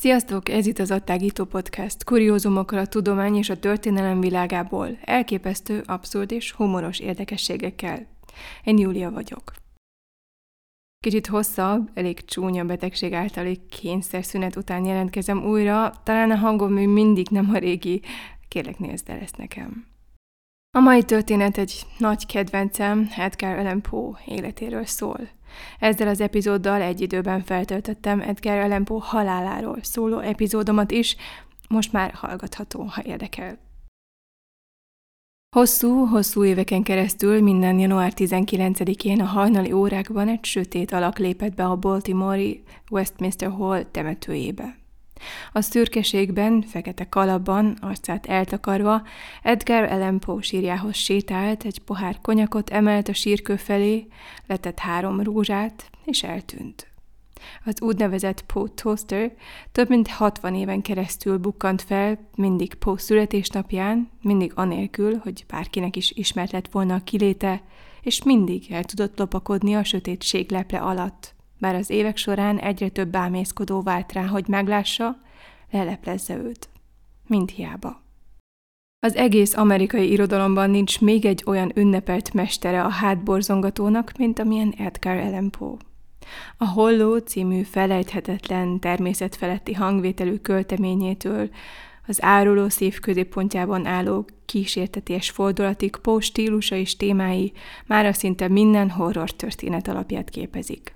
Sziasztok, ez itt az Attágító Podcast, kuriózumokkal a tudomány és a történelem világából, elképesztő, abszurd és humoros érdekességekkel. Én Júlia vagyok. Kicsit hosszabb, elég csúnya betegség általi kényszer szünet után jelentkezem újra, talán a hangom még mindig nem a régi, kérlek nézd el ezt nekem. A mai történet egy nagy kedvencem, Edgar Allan Poe életéről szól. Ezzel az epizóddal egy időben feltöltöttem Edgar Allan Poe haláláról szóló epizódomat is, most már hallgatható, ha érdekel. Hosszú-hosszú éveken keresztül minden január 19-én a hajnali órákban egy sötét alak lépett be a Baltimore-i Westminster Hall temetőjébe. A szürkeségben, fekete kalapban, arcát eltakarva, Edgar Allan Poe sírjához sétált, egy pohár konyakot emelt a sírkő felé, letett három rózsát, és eltűnt. Az úgynevezett Poe Toaster több mint 60 éven keresztül bukkant fel, mindig Poe születésnapján, mindig anélkül, hogy bárkinek is ismert lett volna a kiléte, és mindig el tudott lopakodni a sötétség leple alatt, bár az évek során egyre több bámészkodó vált rá, hogy meglássa, leleplezze őt. Mind hiába. Az egész amerikai irodalomban nincs még egy olyan ünnepelt mestere a hátborzongatónak, mint amilyen Edgar Allan Poe. A Holló című felejthetetlen, természetfeletti hangvételű költeményétől az áruló szív középpontjában álló kísérteties fordulatig Poe stílusa és témái már szinte minden horror történet alapját képezik.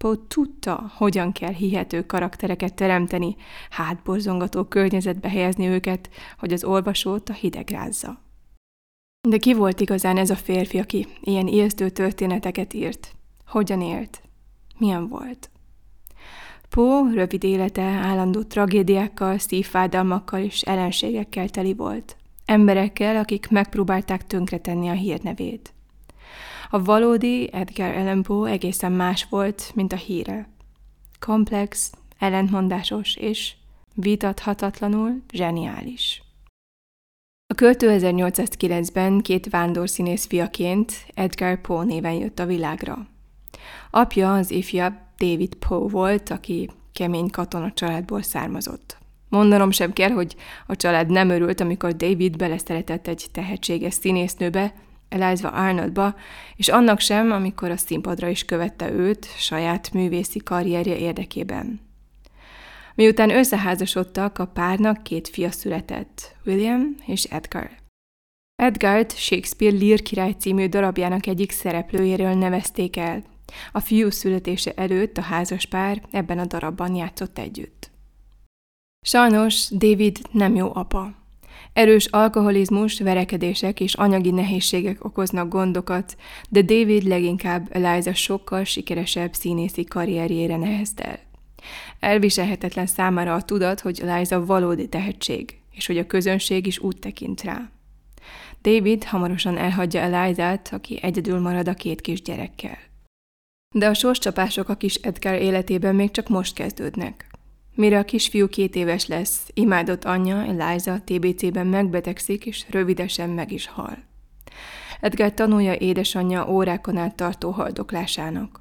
Poe tudta, hogyan kell hihető karaktereket teremteni, hátborzongató környezetbe helyezni őket, hogy az olvasót a hideg rázza. De ki volt igazán ez a férfi, aki ilyen ijesztő történeteket írt? Hogyan élt? Milyen volt? Poe rövid élete állandó tragédiákkal, szívfájdalmakkal és ellenségekkel teli volt. Emberekkel, akik megpróbálták tönkretenni a hírnevét. A valódi Edgar Allan Poe egészen más volt, mint a híre. Komplex, ellentmondásos és vitathatatlanul zseniális. A költő 1809-ben két vándorszínész fiaként Edgar Poe néven jött a világra. Apja az ifjabb David Poe volt, aki kemény katona családból származott. Mondanom sem kell, hogy a család nem örült, amikor David beleszeretett egy tehetséges színésznőbe, Eliza Arnoldba, és annak sem, amikor a színpadra is követte őt saját művészi karrierje érdekében. Miután összeházasodtak, a párnak két fia született, William és Edgar. Edgart Shakespeare Lear király című darabjának egyik szereplőjéről nevezték el. A fiú születése előtt a házas pár ebben a darabban játszott együtt. Sajnos David nem jó apa. Erős alkoholizmus, verekedések és anyagi nehézségek okoznak gondokat, de David leginkább Eliza sokkal sikeresebb színészi karrierjére neheztel. Elviselhetetlen számára a tudat, hogy Eliza valódi tehetség, és hogy a közönség is úgy tekint rá. David hamarosan elhagyja Elizát, aki egyedül marad a két kisgyerekkel. De a sorscsapások a kis Edgar életében még csak most kezdődnek. Mire a kisfiú két éves lesz, imádott anyja, Eliza TBC-ben megbetegszik, és rövidesen meg is hal. Edgar tanulja édesanyja órákon át tartó haldoklásának.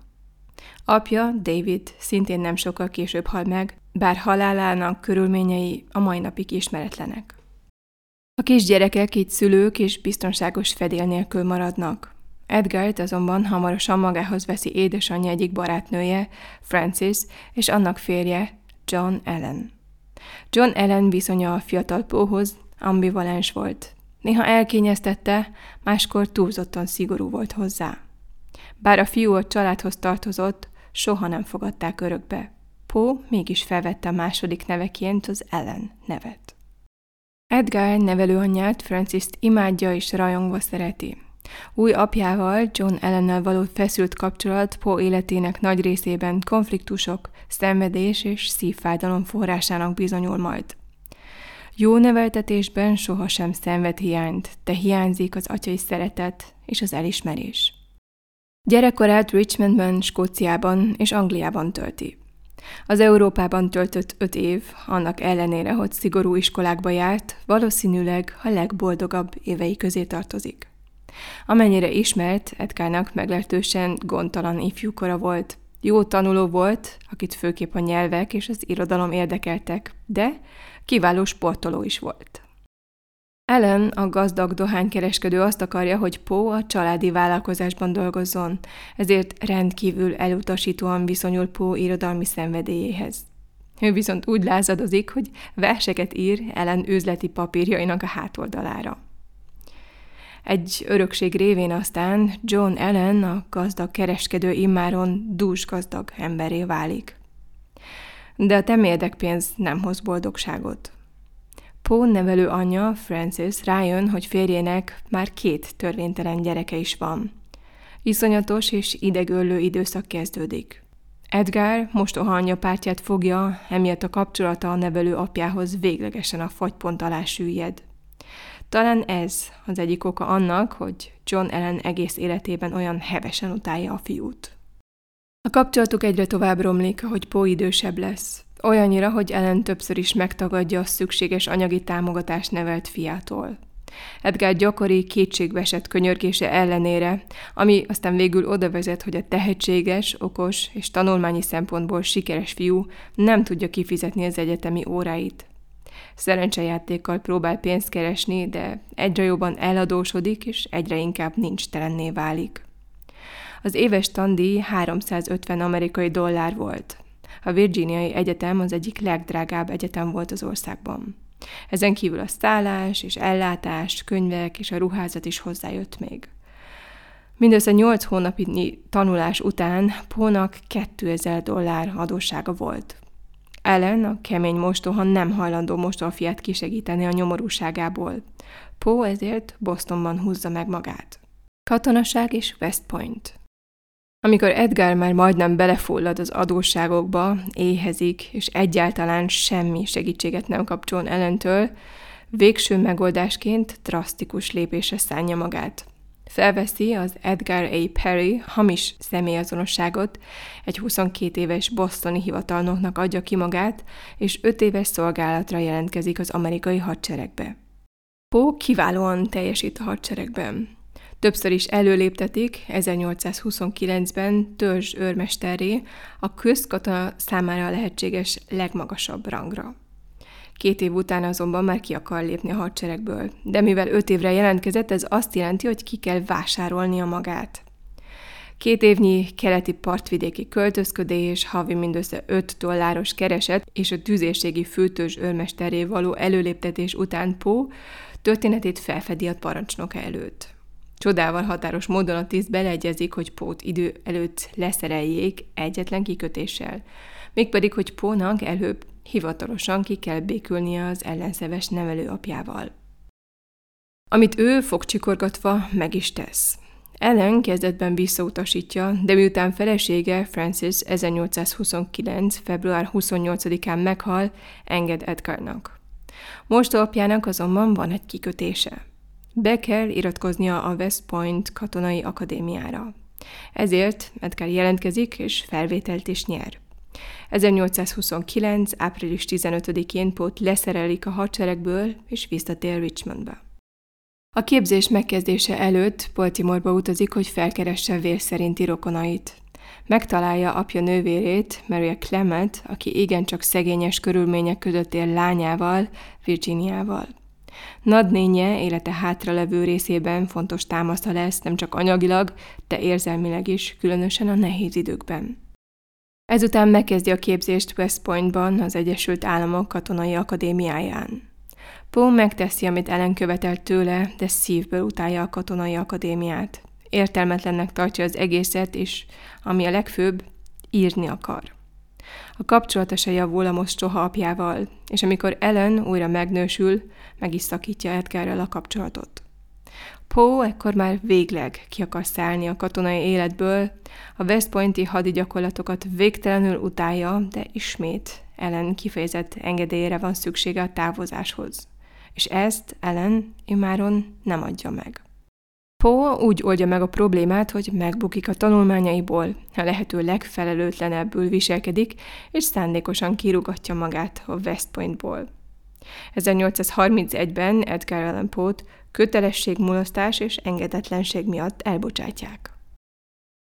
Apja, David, szintén nem sokkal később hal meg, bár halálának körülményei a mai napig ismeretlenek. A kisgyerekek így szülők és biztonságos fedél nélkül maradnak. Edgart azonban hamarosan magához veszi édesanyja egyik barátnője, Francis, és annak férje, John Allen. John Allen viszonya a fiatal Póhoz ambivalens volt. Néha elkényeztette, máskor túlzottan szigorú volt hozzá. Bár a fiú a családhoz tartozott, soha nem fogadták örökbe. Pó mégis felvette a második neveként az Ellen nevet. Edgar nevelőanyját Francis-t imádja és rajongva szereti. Új apjával, John Ellennel való feszült kapcsolat Poe életének nagy részében konfliktusok, szenvedés és szívfájdalom forrásának bizonyul majd. Jó neveltetésben sohasem szenved hiányt, de hiányzik az atyai szeretet és az elismerés. Gyerekkorát Richmondban, Skóciában és Angliában tölti. Az Európában töltött öt év, annak ellenére, hogy szigorú iskolákba járt, valószínűleg a legboldogabb évei közé tartozik. Amennyire ismert, Edgárnak meglehetősen gondtalan ifjúkora volt. Jó tanuló volt, akit főképp a nyelvek és az irodalom érdekeltek, de kiváló sportoló is volt. Ellen, a gazdag dohánykereskedő azt akarja, hogy Poe a családi vállalkozásban dolgozzon, ezért rendkívül elutasítóan viszonyul Poe irodalmi szenvedélyéhez. Ő viszont úgy lázadozik, hogy verseket ír Ellen üzleti papírjainak a hátoldalára. Egy örökség révén aztán John Allen, a gazdag kereskedő immáron dús gazdag emberé válik. De a temérdek pénz nem hoz boldogságot. Poe nevelő anyja, Frances, rájön, hogy férjének már két törvénytelen gyereke is van. Iszonyatos és idegöllő időszak kezdődik. Edgar mostoha anyja pártját fogja, emiatt a kapcsolata a nevelő apjához véglegesen a fagypont alá süllyed. Talán ez az egyik oka annak, hogy John Ellen egész életében olyan hevesen utálja a fiút. A kapcsolatuk egyre tovább romlik, ahogy Poe idősebb lesz. Olyannyira, hogy Ellen többször is megtagadja a szükséges anyagi támogatást nevelt fiától. Edgar gyakori, kétségbeesett könyörgése ellenére, ami aztán végül oda vezet, hogy a tehetséges, okos és tanulmányi szempontból sikeres fiú nem tudja kifizetni az egyetemi óráit. Szerencsejátékkal próbál pénzt keresni, de egyre jobban eladósodik, és egyre inkább nincs telenné válik. Az éves tandíj 350 amerikai dollár volt. A Virginiai Egyetem az egyik legdrágább egyetem volt az országban. Ezen kívül a szállás és ellátás, könyvek és a ruházat is hozzájött még. Mindössze 8 hónapi tanulás után Pónak 2000 dollár adóssága volt. Ellen, a kemény mostoha nem hajlandó mostohafiát kisegíteni a nyomorúságából. Poe ezért Bostonban húzza meg magát. Katonaság és West Point. Amikor Edgar már majdnem belefullad az adósságokba, éhezik, és egyáltalán semmi segítséget nem kapcsol ellentől, végső megoldásként drasztikus lépésre szánja magát. Felveszi az Edgar A. Perry hamis személyazonosságot, egy 22 éves bostoni hivatalnoknak adja ki magát, és 5 éves szolgálatra jelentkezik az amerikai hadseregbe. Poe kiválóan teljesít a hadseregben. Többször is előléptetik 1829-ben törzs őrmesterré a közkatona számára lehetséges legmagasabb rangra. Két év után azonban már ki akar lépni a hadseregből, de mivel öt évre jelentkezett, ez azt jelenti, hogy ki kell vásárolnia magát. Két évnyi keleti partvidéki költözködés, havi mindössze 5 dolláros kereset és a tüzérségi főtörzs őrmesteré való előléptetés után Pó történetét felfedi a parancsnoka előtt. Csodával határos módon a tiszt beleegyezik, hogy Pót idő előtt leszereljék egyetlen kikötéssel, mégpedig, hogy Pónak előbb hivatalosan ki kell békülnie az ellenszeves nevelőapjával. Amit ő fogcsikorgatva meg is tesz. Ellen kezdetben visszautasítja, de miután felesége Francis 1829. február 28-án meghal, enged Edgarnak. Most apjának azonban van egy kikötése. Be kell iratkoznia a West Point katonai akadémiára. Ezért Edgar jelentkezik és felvételt is nyer. 1829. április 15-én Pót leszerelik a hadseregből, és visszatér Richmondba. A képzés megkezdése előtt Baltimoreba utazik, hogy felkeresse vér szerinti rokonait. Megtalálja apja nővérét, Maria Clement, aki igencsak szegényes körülmények között él lányával, Virginiával. Nadnénye élete hátralevő részében fontos támasza lesz nem csak anyagilag, de érzelmileg is, különösen a nehéz időkben. Ezután megkezdi a képzést West Pointban, az Egyesült Államok Katonai Akadémiáján. Poe megteszi, amit Ellen követelt tőle, de szívből utálja a katonai akadémiát. Értelmetlennek tartja az egészet, és ami a legfőbb, írni akar. A kapcsolata se javul a mostoha apjával, és amikor Ellen újra megnősül, meg is szakítja Edgarrel a kapcsolatot. Poe ekkor már végleg ki akar szállni a katonai életből, a West Pointi hadi gyakorlatokat végtelenül utálja, de ismét Ellen kifejezett engedélyre van szüksége a távozáshoz. És ezt Ellen imáron nem adja meg. Poe úgy oldja meg a problémát, hogy megbukik a tanulmányaiból, a lehető legfelelőtlenebbül viselkedik, és szándékosan kirugatja magát a West Pointból. 1831-ben Edgar Allan Poe-t kötelességmulasztás és engedetlenség miatt elbocsátják.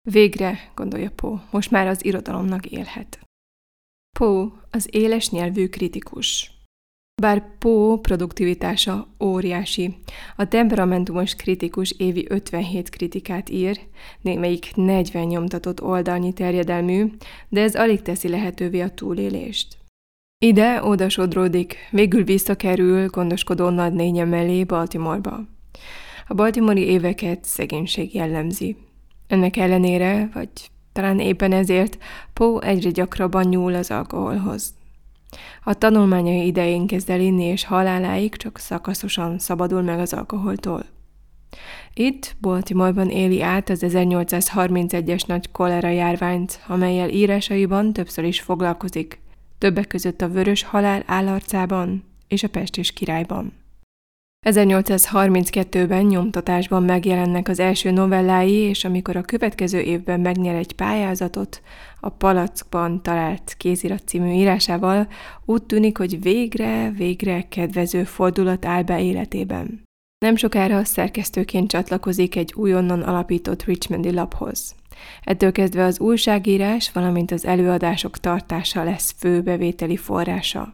Végre, gondolja Poe, most már az irodalomnak élhet. Poe az éles nyelvű kritikus. Bár Poe produktivitása óriási, a temperamentumos kritikus évi 57 kritikát ír, némelyik 40 nyomtatott oldalnyi terjedelmű, de ez alig teszi lehetővé a túlélést. Ide-oda sodródik, végül visszakerül gondoskodó nagynénye mellé Baltimoreba. A baltimori éveket szegénység jellemzi. Ennek ellenére, vagy talán éppen ezért, Poe egyre gyakrabban nyúl az alkoholhoz. A tanulmányai idején kezd el inni, és haláláig csak szakaszosan szabadul meg az alkoholtól. Itt, Baltimoreban éli át az 1831-es nagy kolera járványt, amelyel írásaiban többször is foglalkozik, többek között a vörös halál állarcában és a pestés királyban. 1832-ben nyomtatásban megjelennek az első novellái, és amikor a következő évben megnyer egy pályázatot, a Palackban talált kézirat című írásával úgy tűnik, hogy végre, végre kedvező fordulat áll be életében. Nem sokára szerkesztőként csatlakozik egy újonnan alapított Richmondi laphoz. Ettől kezdve az újságírás, valamint az előadások tartása lesz fő bevételi forrása.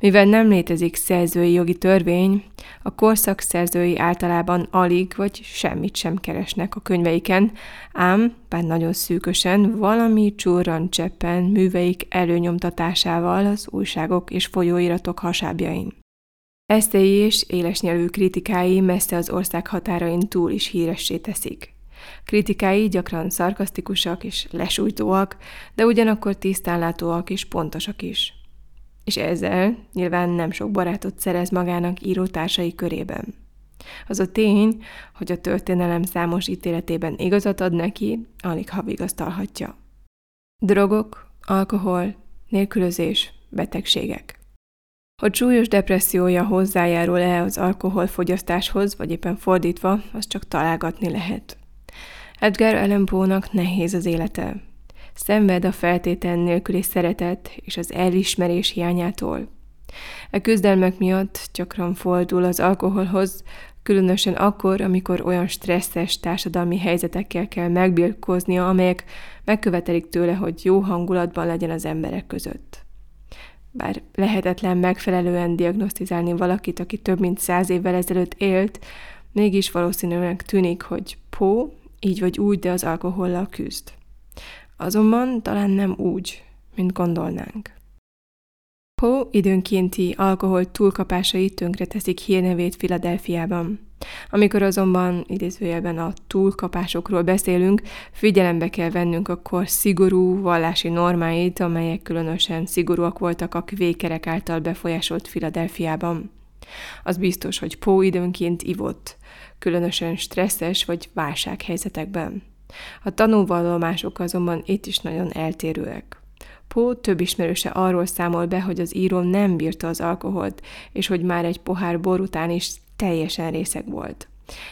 Mivel nem létezik szerzői jogi törvény, a korszak szerzői általában alig vagy semmit sem keresnek a könyveiken, ám, bár nagyon szűkösen, valami csúran cseppen műveik előnyomtatásával az újságok és folyóiratok hasábjain. Esztei és élesnyelvű kritikái messze az ország határain túl is híressé teszik. Kritikái gyakran szarkasztikusak és lesújtóak, de ugyanakkor tisztánlátóak és pontosak is és ezzel nyilván nem sok barátot szerez magának írótársai körében. Az a tény, hogy a történelem számos ítéletében igazat ad neki, alig ha vigasztalhatja. Drogok, alkohol, nélkülözés, betegségek. Hogy súlyos depressziója hozzájárul-e az alkoholfogyasztáshoz, vagy éppen fordítva, azt csak találgatni lehet. Edgar Allan Poe-nak nehéz az élete, szenved a feltétel nélküli szeretet és az elismerés hiányától. E küzdelmek miatt gyakran fordul az alkoholhoz, különösen akkor, amikor olyan stresszes társadalmi helyzetekkel kell megbirkóznia, amelyek megkövetelik tőle, hogy jó hangulatban legyen az emberek között. Bár lehetetlen megfelelően diagnosztizálni valakit, aki több mint száz évvel ezelőtt élt, mégis valószínűleg tűnik, hogy Pó így vagy úgy, de az alkohollal küzd. Azonban talán nem úgy, mint gondolnánk. Poe időnkénti alkohol túlkapásai tönkreteszik hírnevét Filadelfiában. Amikor azonban idézőjelben a túlkapásokról beszélünk, figyelembe kell vennünk a szigorú vallási normáit, amelyek különösen szigorúak voltak a kvékerek által befolyásolt Filadelfiában. Az biztos, hogy Poe időnként ivott, különösen stresszes vagy válsághelyzetekben. A tanúvallomások azonban itt is nagyon eltérőek. Pó több ismerőse arról számol be, hogy az író nem bírta az alkoholt, és hogy már egy pohár bor után is teljesen részeg volt.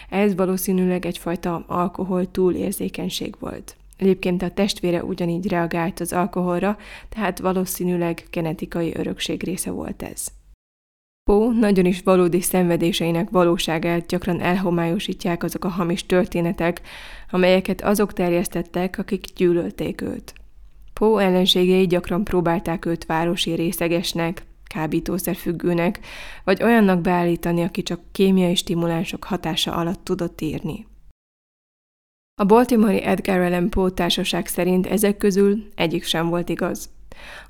Ez valószínűleg egyfajta alkohol túlérzékenység volt. Egyébként a testvére ugyanígy reagált az alkoholra, tehát valószínűleg genetikai örökség része volt ez. Poe nagyon is valódi szenvedéseinek valóságát gyakran elhomályosítják azok a hamis történetek, amelyeket azok terjesztettek, akik gyűlölték őt. Poe ellenségei gyakran próbálták őt városi részegesnek, kábítószerfüggőnek, vagy olyannak beállítani, aki csak kémiai stimulánsok hatása alatt tudott írni. A Baltimore Edgar Allan Poe társaság szerint ezek közül egyik sem volt igaz.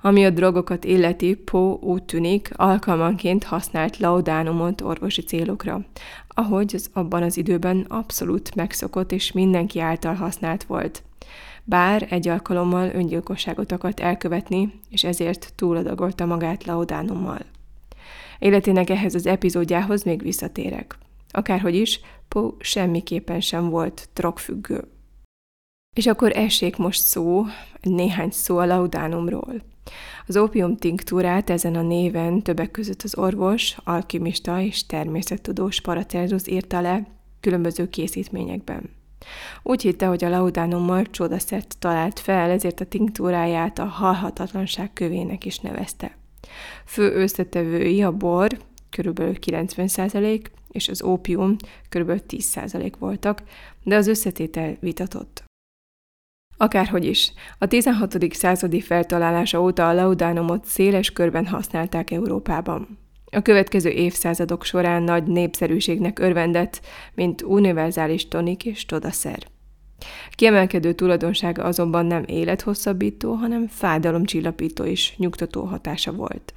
Ami a drogokat illeti, Poe úgy tűnik, alkalmanként használt laudánumot orvosi célokra, ahogy az abban az időben abszolút megszokott és mindenki által használt volt. Bár egy alkalommal öngyilkosságot akart elkövetni, és ezért túladagolta magát laudánummal. Életének ehhez az epizódjához még visszatérek. Akárhogy is, Poe semmiképpen sem volt drogfüggő. És akkor essék most szó, néhány szó a laudánumról. Az ópium tinktúrát ezen a néven többek között az orvos, alkimista és természettudós Paracelsus írta le különböző készítményekben. Úgy hitte, hogy a laudánummal csodaszert talált fel, ezért a tinktúráját a halhatatlanság kövének is nevezte. Fő összetevői a bor, kb. 90% és az ópium kb. 10% voltak, de az összetétel vitatott. Akárhogy is, a 16. századi feltalálása óta a laudánumot széles körben használták Európában. A következő évszázadok során nagy népszerűségnek örvendett, mint univerzális tonik és todaszer. Kiemelkedő tulajdonsága azonban nem élethosszabbító, hanem fájdalomcsillapító és nyugtató hatása volt.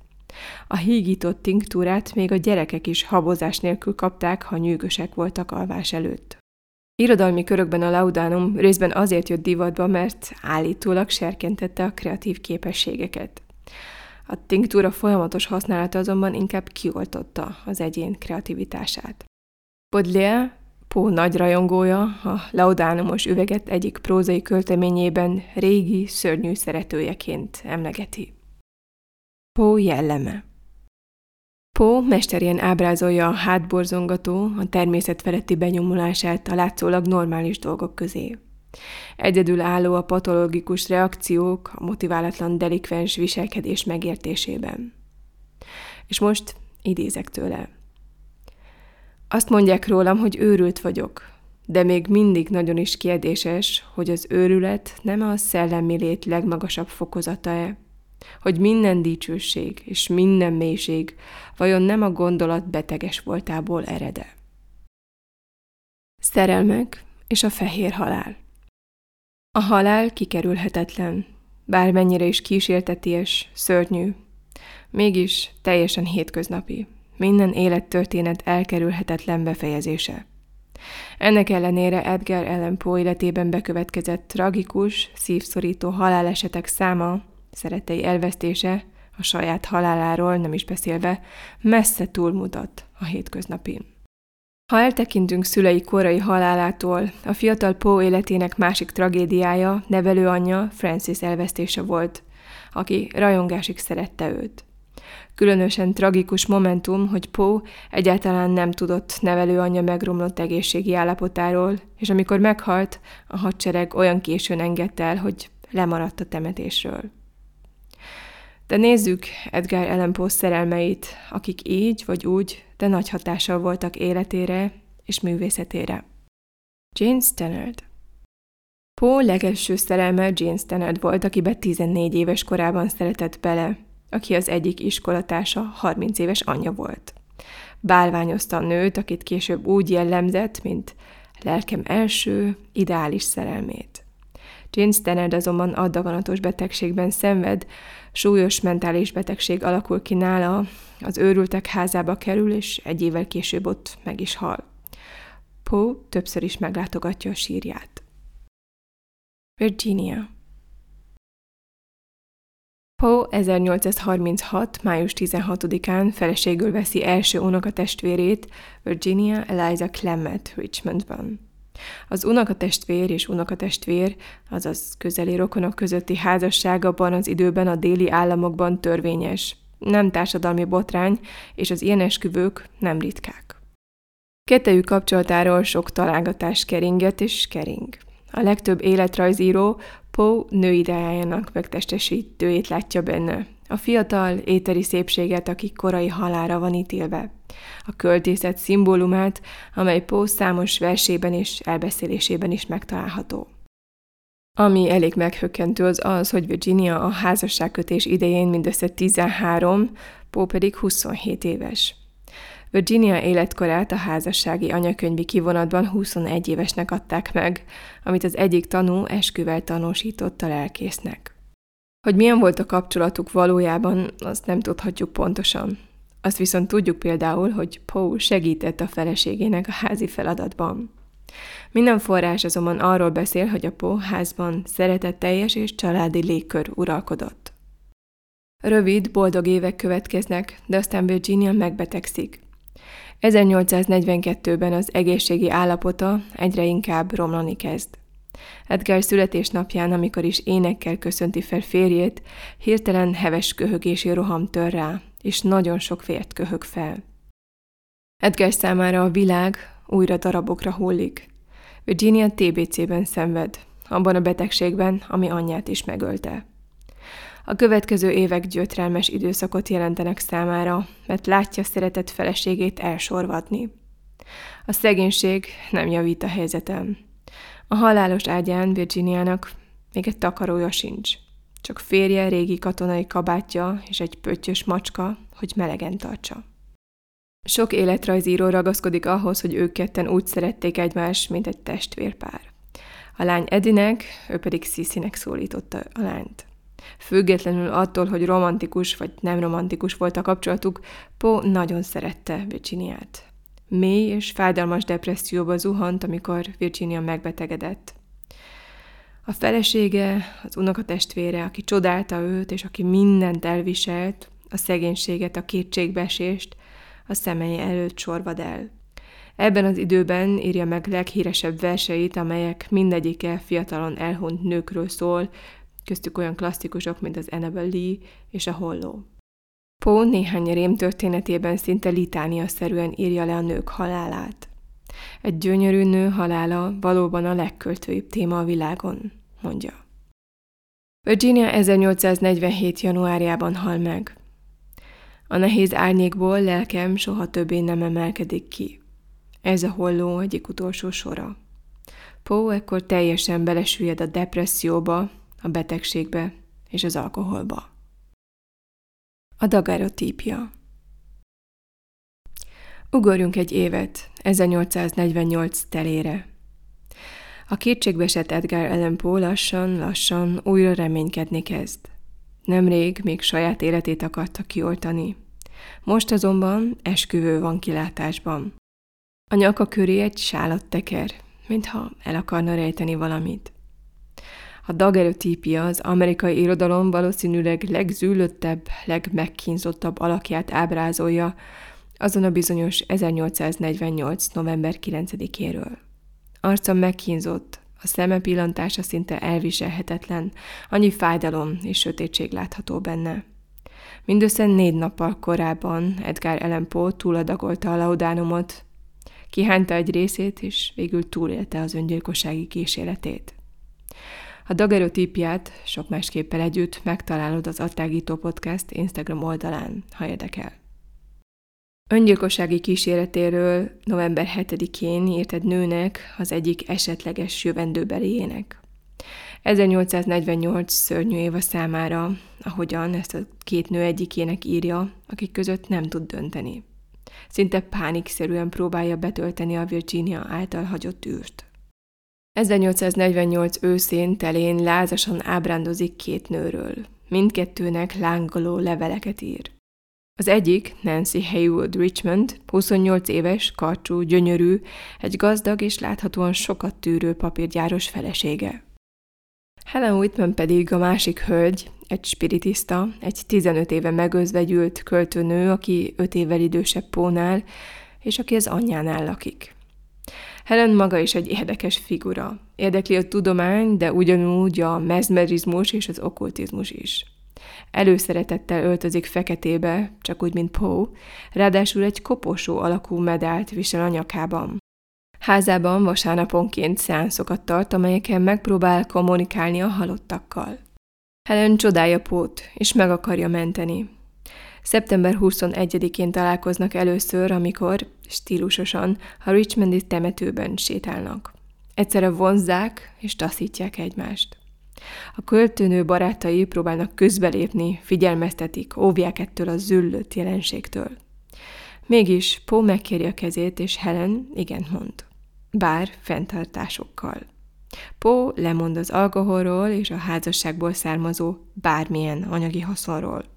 A hígított tinktúrát még a gyerekek is habozás nélkül kapták, ha nyűgösek voltak alvás előtt. Irodalmi körökben a laudánum részben azért jött divatba, mert állítólag serkentette a kreatív képességeket. A tinktúra folyamatos használata azonban inkább kioltotta az egyén kreativitását. Baudelaire, Pó nagy rajongója, a laudánumos üveget egyik prózai költeményében régi, szörnyű szeretőjeként emlegeti. Pó jelleme Pó mesterien ábrázolja a hátborzongató, a természet feletti benyomulását a látszólag normális dolgok közé. Egyedül álló a patológikus reakciók, a motiválatlan delikvens viselkedés megértésében. És most idézek tőle. Azt mondják rólam, hogy őrült vagyok, de még mindig nagyon is kérdéses, hogy az őrület nem a szellemi lét legmagasabb fokozata-e, hogy minden dicsőség és minden mélység vajon nem a gondolat beteges voltából erede. Szerelmek és a fehér halál A halál kikerülhetetlen, bármennyire is kísérteties, szörnyű, mégis teljesen hétköznapi, minden élettörténet elkerülhetetlen befejezése. Ennek ellenére Edgar Allan Poe életében bekövetkezett tragikus, szívszorító halálesetek száma szerettei elvesztése, a saját haláláról nem is beszélve, messze túlmutat a hétköznapin. Ha eltekintünk szülei korai halálától, a fiatal Poe életének másik tragédiája nevelőanyja Francis elvesztése volt, aki rajongásig szerette őt. Különösen tragikus momentum, hogy Poe egyáltalán nem tudott nevelőanyja megromlott egészségi állapotáról, és amikor meghalt, a hadsereg olyan későn engedte el, hogy lemaradt a temetésről. De nézzük Edgar Allan Poe szerelmeit, akik így vagy úgy, de nagy hatással voltak életére és művészetére. Jane Stannard Poe legelső szerelme Jane Stannard volt, akibe 14 éves korában szeretett bele, aki az egyik iskolatársa 30 éves anyja volt. Bálványozta a nőt, akit később úgy jellemzett, mint lelkem első, ideális szerelmét. Jane Stannard azonban addaganatos betegségben szenved, súlyos mentális betegség alakul ki nála, az őrültek házába kerül, és egy évvel később ott meg is hal. Poe többször is meglátogatja a sírját. Virginia Poe 1836. május 16-án feleségül veszi első unokatestvérét, Virginia Eliza Clement Richmondban. Az unokatestvér és unokatestvér, azaz közeli rokonok közötti házasság abban az időben a déli államokban törvényes. Nem társadalmi botrány, és az ilyen esküvők nem ritkák. Kettejük kapcsolatáról sok találgatás keringett és kering. A legtöbb életrajzíró Poe nőideájának megtestesítőjét látja benne. A fiatal, éteri szépséget, aki korai halára van ítélve. A költészet szimbólumát, amely Poe számos versében és elbeszélésében is megtalálható. Ami elég meghökkentő az az, hogy Virginia a házasságkötés idején mindössze 13, Poe pedig 27 éves. Virginia életkorát a házassági anyakönyvi kivonatban 21 évesnek adták meg, amit az egyik tanú esküvel tanúsított a lelkésznek. Hogy milyen volt a kapcsolatuk valójában, azt nem tudhatjuk pontosan. Azt viszont tudjuk például, hogy Poe segített a feleségének a házi feladatban. Minden forrás azonban arról beszél, hogy a Poe házban szeretetteljes és családi légkör uralkodott. Rövid, boldog évek következnek, de aztán Virginia megbetegszik. 1842-ben az egészségi állapota egyre inkább romlani kezd. Edgar születésnapján, amikor is énekkel köszönti fel férjét, hirtelen heves köhögési roham tör rá, és nagyon sok vért köhög fel. Edgar számára a világ újra darabokra hullik. Virginia TBC-ben szenved, abban a betegségben, ami anyját is megölte. A következő évek gyötrelmes időszakot jelentenek számára, mert látja szeretett feleségét elsorvadni. A szegénység nem javít a helyzetem. A halálos ágyán Virginiának még egy takarója sincs. Csak férje, régi katonai kabátja és egy pöttyös macska, hogy melegen tartsa. Sok életrajzíró ragaszkodik ahhoz, hogy ők ketten úgy szerették egymást, mint egy testvérpár. A lány Edinek, ő pedig Sisinek szólította a lányt. Függetlenül attól, hogy romantikus vagy nem romantikus volt a kapcsolatuk, Po nagyon szerette Virginiát. Mély és fájdalmas depresszióba zuhant, amikor Virginia megbetegedett. A felesége, az unokatestvére, aki csodálta őt, és aki mindent elviselt, a szegénységet, a kétségbeesést, a szemei előtt sorvad el. Ebben az időben írja meg leghíresebb verseit, amelyek mindegyike fiatalon elhunyt nőkről szól, köztük olyan klasszikusok, mint az Annabel Lee és a Holló. Poe néhány rém történetében szinte litánia-szerűen írja le a nők halálát. Egy gyönyörű nő halála valóban a legköltőibb téma a világon, mondja. Virginia 1847. januárjában hal meg. A nehéz árnyékból lelkem soha többé nem emelkedik ki. Ez a holló egyik utolsó sora. Poe ekkor teljesen belesüllyed a depresszióba, a betegségbe és az alkoholba. A dagarotípia Ugorjunk egy évet, 1848 telére. A kétségbeesett Edgar Allan Poe lassan-lassan újra reménykedni kezd. Nemrég még saját életét akarta kioltani. Most azonban esküvő van kilátásban. A nyaka köré egy sálat teker, mintha el akarna rejteni valamit. A dagerotípia az amerikai irodalom valószínűleg legzűlöttebb, legmegkínzottabb alakját ábrázolja azon a bizonyos 1848. november 9-éről. Arca megkínzott, a szeme pillantása szinte elviselhetetlen, annyi fájdalom és sötétség látható benne. Mindössze négy nappal korábban Edgar Allan Poe túladagolta a laudánumot, kihányta egy részét, és végül túlélte az öngyilkossági kísérletét. A dagerotípiát sok másképpel együtt megtalálod az Attágító Podcast Instagram oldalán, ha érdekel. Öngyilkossági kísérletéről november 7-én írt egy nőnek az egyik esetleges jövendőbeliének. 1848 szörnyű éva számára, ahogyan ezt a két nő egyikének írja, akik között nem tud dönteni. Szinte pánikszerűen próbálja betölteni a Virginia által hagyott űrt. 1848 őszén telén lázasan ábrándozik két nőről. Mindkettőnek lángoló leveleket ír. Az egyik, Nancy Haywood Richmond, 28 éves, karcsú, gyönyörű, egy gazdag és láthatóan sokat tűrő papírgyáros felesége. Helen Whitman pedig a másik hölgy, egy spiritista, egy 15 éve megözvegyült költőnő, aki 5 évvel idősebb Pónál, és aki az anyjánál lakik. Helen maga is egy érdekes figura. Érdekli a tudomány, de ugyanúgy a mezmerizmus és az okkultizmus is. Előszeretettel öltözik feketébe, csak úgy, mint Poe, ráadásul egy koposó alakú medált visel a nyakában. Házában vasárnaponként szeánszokat tart, amelyeken megpróbál kommunikálni a halottakkal. Helen csodálja Pót, és meg akarja menteni. Szeptember 21-én találkoznak először, amikor, stílusosan, a Richmondi temetőben sétálnak. Egyszerre vonzzák és taszítják egymást. A költőnő barátai próbálnak közbelépni, figyelmeztetik, óvják ettől a züllött jelenségtől. Mégis Pó megkéri a kezét, és Helen igen mond. Bár fenntartásokkal. Pó lemond az alkoholról és a házasságból származó bármilyen anyagi haszonról.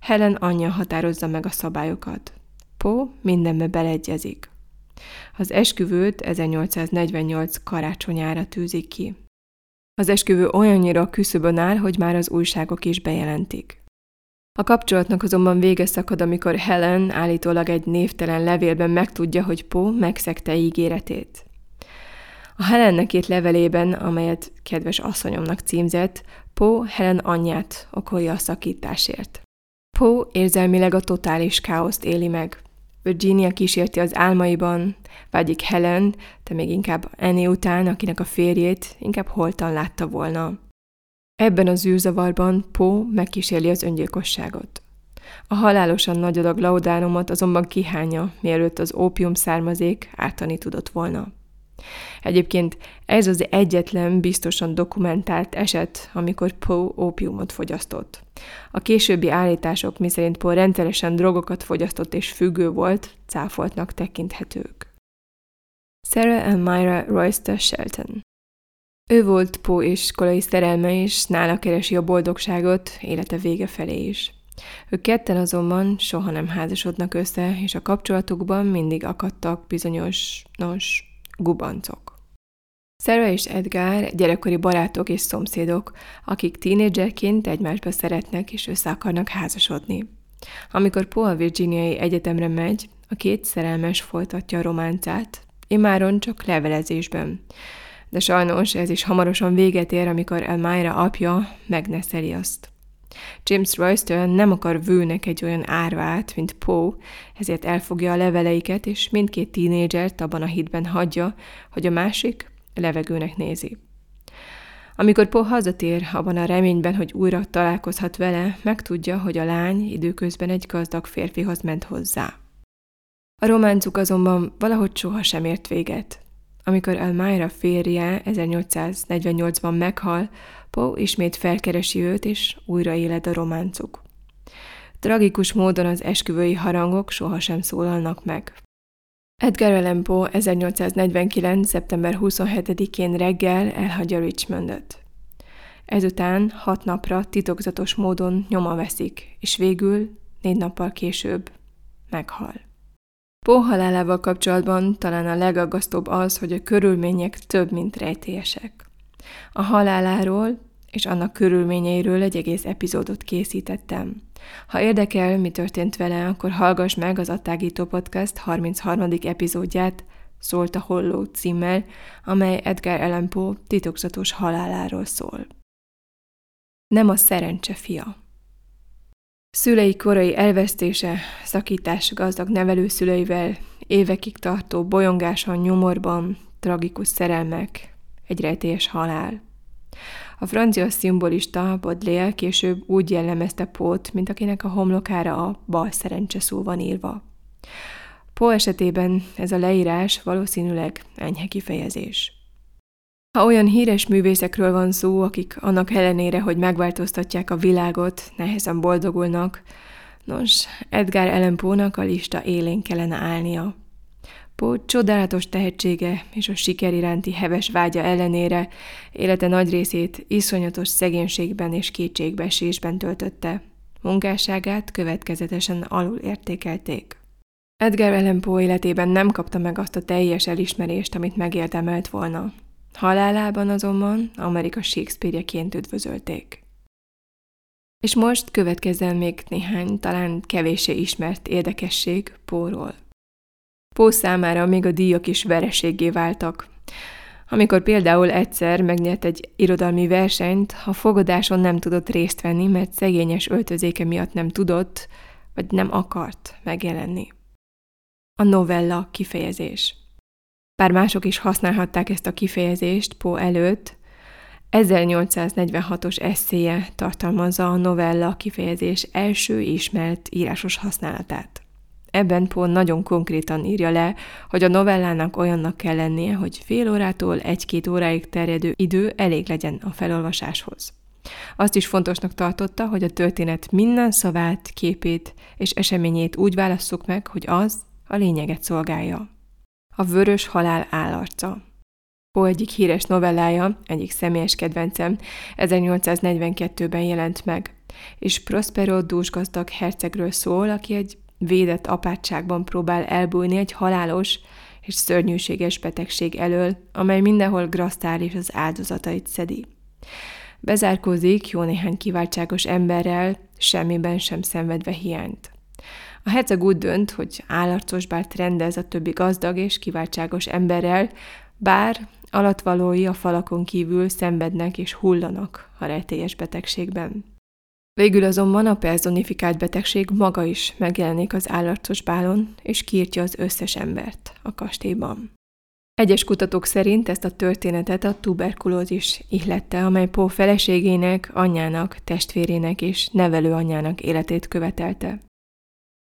Helen anyja határozza meg a szabályokat. Pó mindenbe beleegyezik. Az esküvőt 1848 karácsonyára tűzik ki. Az esküvő olyannyira küszöbön áll, hogy már az újságok is bejelentik. A kapcsolatnak azonban vége szakad, amikor Helen állítólag egy névtelen levélben megtudja, hogy Po megszegte ígéretét. A Helennek írt levelében, amelyet kedves asszonyomnak címzett, Po Helen anyját okolja a szakításért. Po érzelmileg a totális káoszt éli meg. Virginia kísérti az álmaiban, vágyik Helen, de még inkább Annie után, akinek a férjét inkább holtan látta volna. Ebben az űrzavarban Po megkísérli az öngyilkosságot. A halálosan nagy adag laudánumot azonban kihányja, mielőtt az ópium származék ártani tudott volna. Egyébként ez az egyetlen biztosan dokumentált eset, amikor Poe ópiumot fogyasztott. A későbbi állítások, miszerint Poe rendszeresen drogokat fogyasztott és függő volt, cáfoltnak tekinthetők. Sarah Elmira Royster Shelton ő volt Poe iskolai szerelme, és nála keresi a boldogságot élete vége felé is. Ők ketten azonban soha nem házasodnak össze, és a kapcsolatukban mindig akadtak bizonyos, nos, gubancok. Sarah és Edgar gyerekkori barátok és szomszédok, akik tínédzserként egymásba szeretnek és össze akarnak házasodni. Amikor Paul Virginiai Egyetemre megy, a két szerelmes folytatja a románcát, imáron csak levelezésben. De sajnos ez is hamarosan véget ér, amikor Elmira apja megneszeli azt. James Royce nem akar vőnek egy olyan árvát, mint Poe, ezért elfogja a leveleiket, és mindkét tínédzsert abban a hitben hagyja, hogy a másik levegőnek nézi. Amikor Poe hazatér, abban a reményben, hogy újra találkozhat vele, megtudja, hogy a lány időközben egy gazdag férfihoz ment hozzá. A románcuk azonban valahogy soha sem ért véget. Amikor Elmira férje 1848-ban meghal, Poe ismét felkeresi őt, és újra éled a románcuk. Tragikus módon az esküvői harangok sohasem szólalnak meg. Edgar Allan Poe 1849. szeptember 27-én reggel elhagyja Richmondot. Ezután hat napra titokzatos módon nyoma veszik, és végül négy nappal később meghal. Poe halálával kapcsolatban talán a legaggasztóbb az, hogy a körülmények több, mint rejtélyesek. A haláláról és annak körülményeiről egy egész epizódot készítettem. Ha érdekel, mi történt vele, akkor hallgass meg az Attágító Podcast 33. epizódját, Szólt a Holló címmel, amely Edgar Allan Poe titokzatos haláláról szól. Nem a szerencse fia. Szülei korai elvesztése, szakítás gazdag nevelőszüleivel, évekig tartó bolyongáson, nyomorban, tragikus szerelmek, egy rejtélyes halál. A francia szimbolista Baudelaire később úgy jellemezte Pót, mint akinek a homlokára a bal szerencse szó van írva. Pó esetében ez a leírás valószínűleg enyhe kifejezés. Ha olyan híres művészekről van szó, akik annak ellenére, hogy megváltoztatják a világot, nehezen boldogulnak, nos, Edgar Allan Poe-nak a lista élén kellene állnia. Poe csodálatos tehetsége és a siker iránti heves vágya ellenére élete nagy részét iszonyatos szegénységben és kétségbeesésben töltötte. Munkásságát következetesen alul értékelték. Edgar Allan Poe életében nem kapta meg azt a teljes elismerést, amit megérdemelt volna. Halálában azonban Amerika Shakespeare-jeként üdvözölték. És most következzen még néhány, talán kevéssé ismert érdekesség Póról. Pó számára még a díjak is vereségé váltak. Amikor például egyszer megnyert egy irodalmi versenyt, a fogadáson nem tudott részt venni, mert szegényes öltözéke miatt nem tudott, vagy nem akart megjelenni. A novella kifejezés. Bár mások is használhatták ezt a kifejezést Poe előtt, 1846-os eszéje tartalmazza a novella kifejezés első ismert írásos használatát. Ebben Poe nagyon konkrétan írja le, hogy a novellának olyannak kell lennie, hogy fél órától egy-két óráig terjedő idő elég legyen a felolvasáshoz. Azt is fontosnak tartotta, hogy a történet minden szavát, képét és eseményét úgy válasszuk meg, hogy az a lényeget szolgálja. A vörös halál állarca. Poe egyik híres novellája, egyik személyes kedvencem, 1842-ben jelent meg, és Prospero dúsgazdag hercegről szól, aki egy védett apátságban próbál elbújni egy halálos és szörnyűséges betegség elől, amely mindenhol grasztál és az áldozatait szedi. Bezárkózik jó néhány kiváltságos emberrel, semmiben sem szenvedve hiányt. A herceg úgy dönt, hogy állarcos bárt rendez a többi gazdag és kiváltságos emberrel, bár alatvalói a falakon kívül szenvednek és hullanak a rejtélyes betegségben. Végül azonban a personifikált betegség maga is megjelenik az állarcos bálon, és kiirtja az összes embert a kastélyban. Egyes kutatók szerint ezt a történetet a tuberkulózis ihlette, amely Pó feleségének, anyjának, testvérének és nevelő anyjának életét követelte.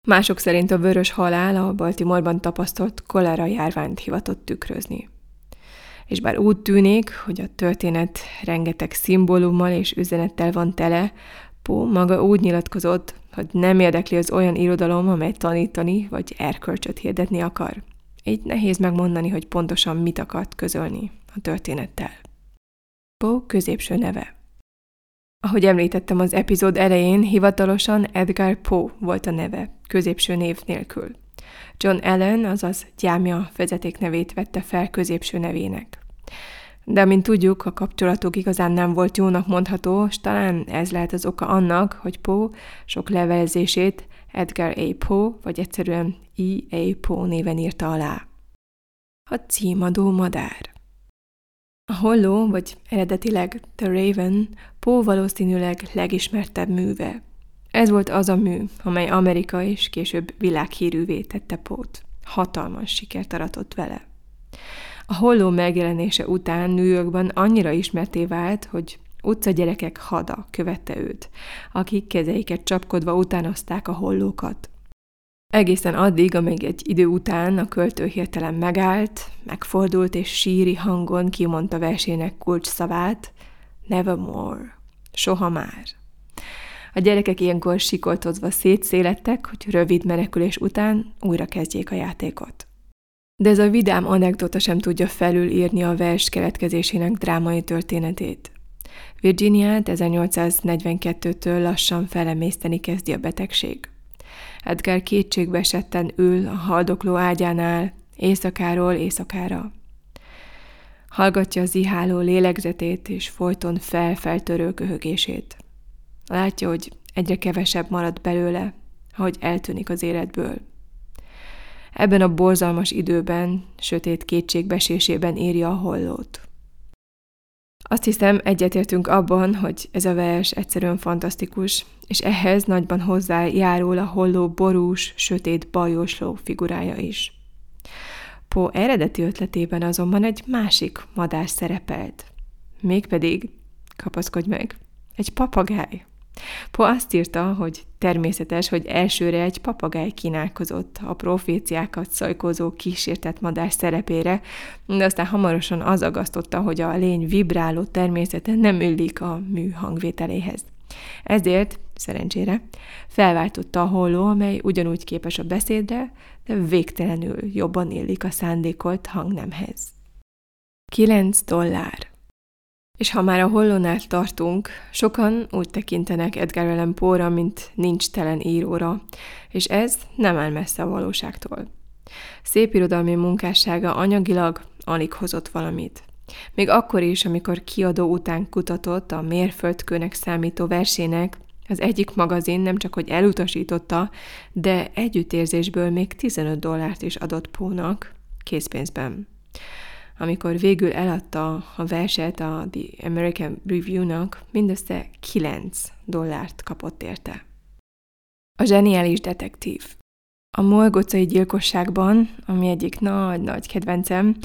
Mások szerint a vörös halál a Baltimorban tapasztalt kolera járványt hivatott tükrözni. És bár úgy tűnik, hogy a történet rengeteg szimbólummal és üzenettel van tele, Pó maga úgy nyilatkozott, hogy nem érdekli az olyan irodalom, amely tanítani vagy erkölcsöt hirdetni akar. Így nehéz megmondani, hogy pontosan mit akart közölni a történettel. Pó középső neve. Ahogy említettem az epizód elején, hivatalosan Edgar Poe volt a neve, középső név nélkül. John Allen, azaz gyámja vezetéknevét vette fel középső nevének. De mint tudjuk, a kapcsolatuk igazán nem volt jónak mondható, és talán ez lehet az oka annak, hogy Poe sok levelezését Edgar A. Poe, vagy egyszerűen E. A. Poe néven írta alá. A címadó madár. A holló, vagy eredetileg The Raven, Poe valószínűleg legismertebb műve. Ez volt az a mű, amely Amerika és később világhírűvé tette Pót. Hatalmas sikert aratott vele. A holló megjelenése után New Yorkban annyira ismerté vált, hogy utcagyerekek hada követte őt, akik kezeiket csapkodva utánozták a hollókat. Egészen addig, amíg egy idő után a költő hirtelen megállt, megfordult és síri hangon kimondta versének kulcs szavát, Nevermore, soha már. A gyerekek ilyenkor sikoltozva szétszélettek, hogy rövid menekülés után újra kezdjék a játékot. De ez a vidám anekdota sem tudja felülírni a vers keletkezésenek drámai történetét. Virginiát 1842-től lassan felemészteni kezdi a betegség. Edgar kétségbe esetten ül a haldokló ágyánál, éjszakáról éjszakára. Hallgatja az iháló lélegzetét és folyton fel-feltörő köhögését. Látja, hogy egyre kevesebb marad belőle, ahogy eltűnik az életből. Ebben a borzalmas időben, sötét kétségbesésében írja a hollót. Azt hiszem, egyetértünk abban, hogy ez a vers egyszerűen fantasztikus, és ehhez nagyban hozzájárul a holló borús, sötét bajósló figurája is. Po eredeti ötletében azonban egy másik madár szerepelt. Mégpedig, kapaszkodj meg, egy papagáj. Po azt írta, hogy természetes, hogy elsőre egy papagáj kínálkozott a proféciákat szajkozó kísértett madár szerepére, de aztán hamarosan az agasztotta, hogy a lény vibráló természete nem illik a mű hangvételéhez. Ezért, szerencsére, felváltotta a holló, amely ugyanúgy képes a beszédre, de végtelenül jobban illik a szándékolt hangnemhez. 9 dollár és ha már a hollónál tartunk, sokan úgy tekintenek Edgar Allan Poe-ra, mint nincs telen íróra, és ez nem áll messze a valóságtól. Szép irodalmi munkássága anyagilag alig hozott valamit. Még akkor is, amikor kiadó után kutatott a mérföldkőnek számító versének, az egyik magazin nem csak hogy elutasította, de együttérzésből még 15 dollárt is adott Pónak készpénzben amikor végül eladta a verset a The American Review-nak, mindössze 9 dollárt kapott érte. A zseniális detektív. A molgocai gyilkosságban, ami egyik nagy-nagy kedvencem,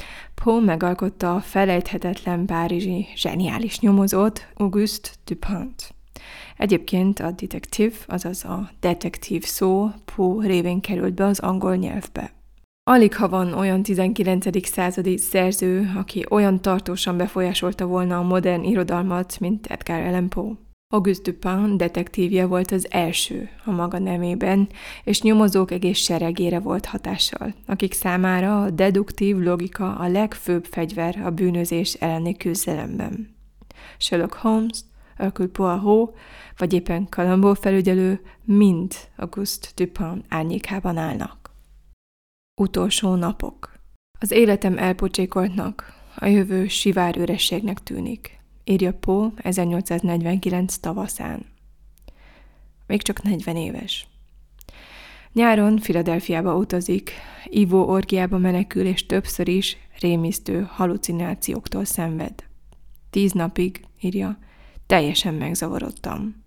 Poe megalkotta a felejthetetlen párizsi zseniális nyomozót, Auguste Dupont. Egyébként a detektív, azaz a detektív szó Poe révén került be az angol nyelvbe. Alig ha van olyan 19. századi szerző, aki olyan tartósan befolyásolta volna a modern irodalmat, mint Edgar Allan Poe. Auguste Dupin detektívje volt az első a maga nemében, és nyomozók egész seregére volt hatással, akik számára a deduktív logika a legfőbb fegyver a bűnözés elleni küzdelemben. Sherlock Holmes, Hercule Poirot, vagy éppen Columbo felügyelő mind Auguste Dupin árnyékában állnak. Utolsó napok. Az életem elpocsékoltnak, a jövő sivár ürességnek tűnik, írja Poe 1849 tavaszán. Még csak 40 éves. Nyáron Filadelfiába utazik, ivó orgiába menekül, és többször is rémisztő halucinációktól szenved. Tíz napig, írja, teljesen megzavarodtam.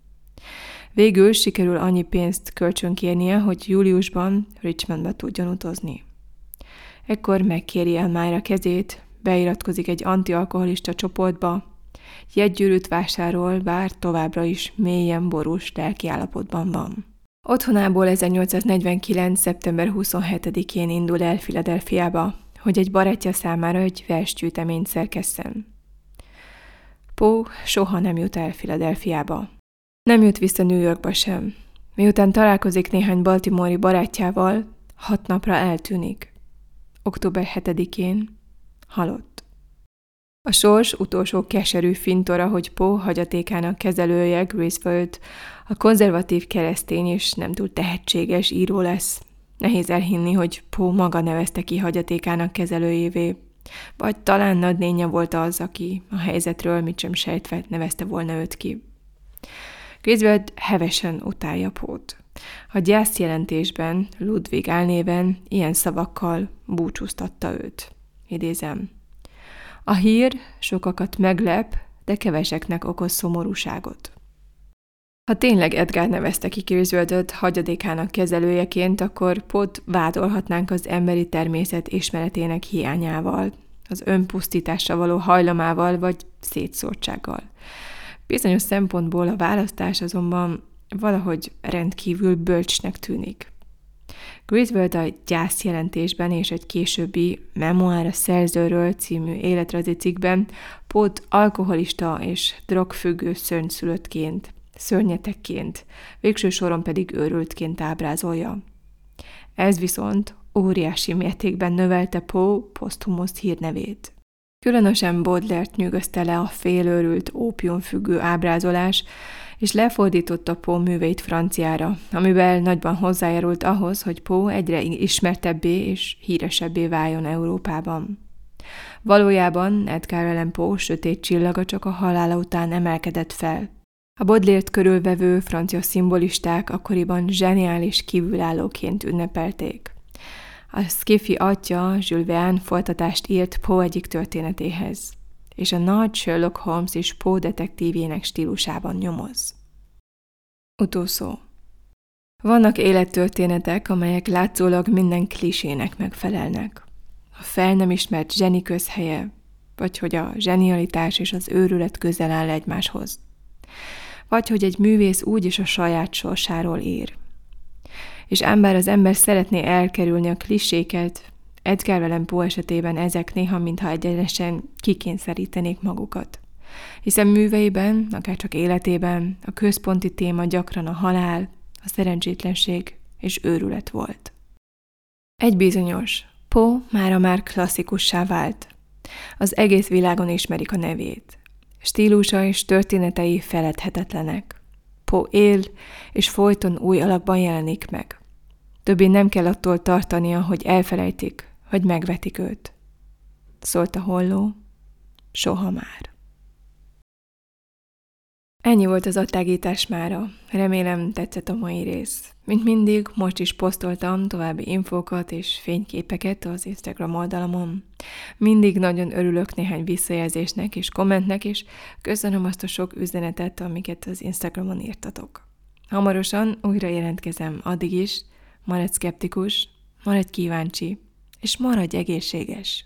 Végül sikerül annyi pénzt kölcsönkérnie, hogy júliusban Richmondba tudjon utazni. Ekkor megkéri el Májra kezét, beiratkozik egy antialkoholista csoportba, jegygyűrűt vásárol, bár továbbra is mélyen borús lelkiállapotban van. Otthonából 1849. szeptember 27-én indul el Filadelfiába, hogy egy barátja számára egy versgyűjteményt szerkesszen. Poe soha nem jut el Filadelfiába. Nem jut vissza New Yorkba sem. Miután találkozik néhány baltimori barátjával, hat napra eltűnik. Október 7-én halott. A sors utolsó keserű fintora, hogy Poe hagyatékának kezelője Griswold a konzervatív keresztény és nem túl tehetséges író lesz. Nehéz elhinni, hogy Poe maga nevezte ki hagyatékának kezelőjévé. Vagy talán nagynénye volt az, aki a helyzetről mit sem sejtve nevezte volna őt ki. Griswold hevesen utálja Pót. A gyászjelentésben Ludwig álnéven ilyen szavakkal búcsúztatta őt. Idézem. A hír sokakat meglep, de keveseknek okoz szomorúságot. Ha tényleg Edgar nevezte ki Griswoldot hagyadékának kezelőjeként, akkor pot vádolhatnánk az emberi természet ismeretének hiányával, az önpusztításra való hajlamával vagy szétszórtsággal. Bizonyos szempontból a választás azonban valahogy rendkívül bölcsnek tűnik. Griswold a gyászjelentésben és egy későbbi Memoár a szerzőről című életrajzi cikkben Pót alkoholista és drogfüggő szörnyszülöttként, szörnyetekként, végső soron pedig őrültként ábrázolja. Ez viszont óriási mértékben növelte Poe poszthumus hírnevét. Különösen Baudelaire-t nyűgözte le a félőrült, ópiumfüggő ábrázolás, és lefordította Poe műveit franciára, amivel nagyban hozzájárult ahhoz, hogy Poe egyre ismertebbé és híresebbé váljon Európában. Valójában Edgar Allan Poe sötét csillaga csak a halála után emelkedett fel. A Baudelaire-t körülvevő francia szimbolisták akkoriban zseniális kívülállóként ünnepelték. A Skiffy atya Jules Verne folytatást írt Poe egyik történetéhez, és a nagy Sherlock Holmes is Poe detektívjének stílusában nyomoz. Utószó Vannak élettörténetek, amelyek látszólag minden klisének megfelelnek. A fel nem ismert zseni közhelye, vagy hogy a zsenialitás és az őrület közel áll egymáshoz. Vagy hogy egy művész úgy is a saját sorsáról ír, és ember az ember szeretné elkerülni a kliséket, Edgar Allan Poe esetében ezek néha mintha egyenesen kikényszerítenék magukat. Hiszen műveiben, akár csak életében a központi téma gyakran a halál, a szerencsétlenség és őrület volt. Egy bizonyos, Poe mára már klasszikussá vált. Az egész világon ismerik a nevét. Stílusa és történetei feledhetetlenek. Poe él, és folyton új alakban jelenik meg. Többé nem kell attól tartania, hogy elfelejtik, vagy megvetik őt. Szólt a holló, soha már. Ennyi volt az attágítás mára. Remélem tetszett a mai rész. Mint mindig, most is posztoltam további infókat és fényképeket az Instagram oldalamon. Mindig nagyon örülök néhány visszajelzésnek és kommentnek, és köszönöm azt a sok üzenetet, amiket az Instagramon írtatok. Hamarosan újra jelentkezem, addig is, maradj szkeptikus, maradj kíváncsi, és maradj egészséges.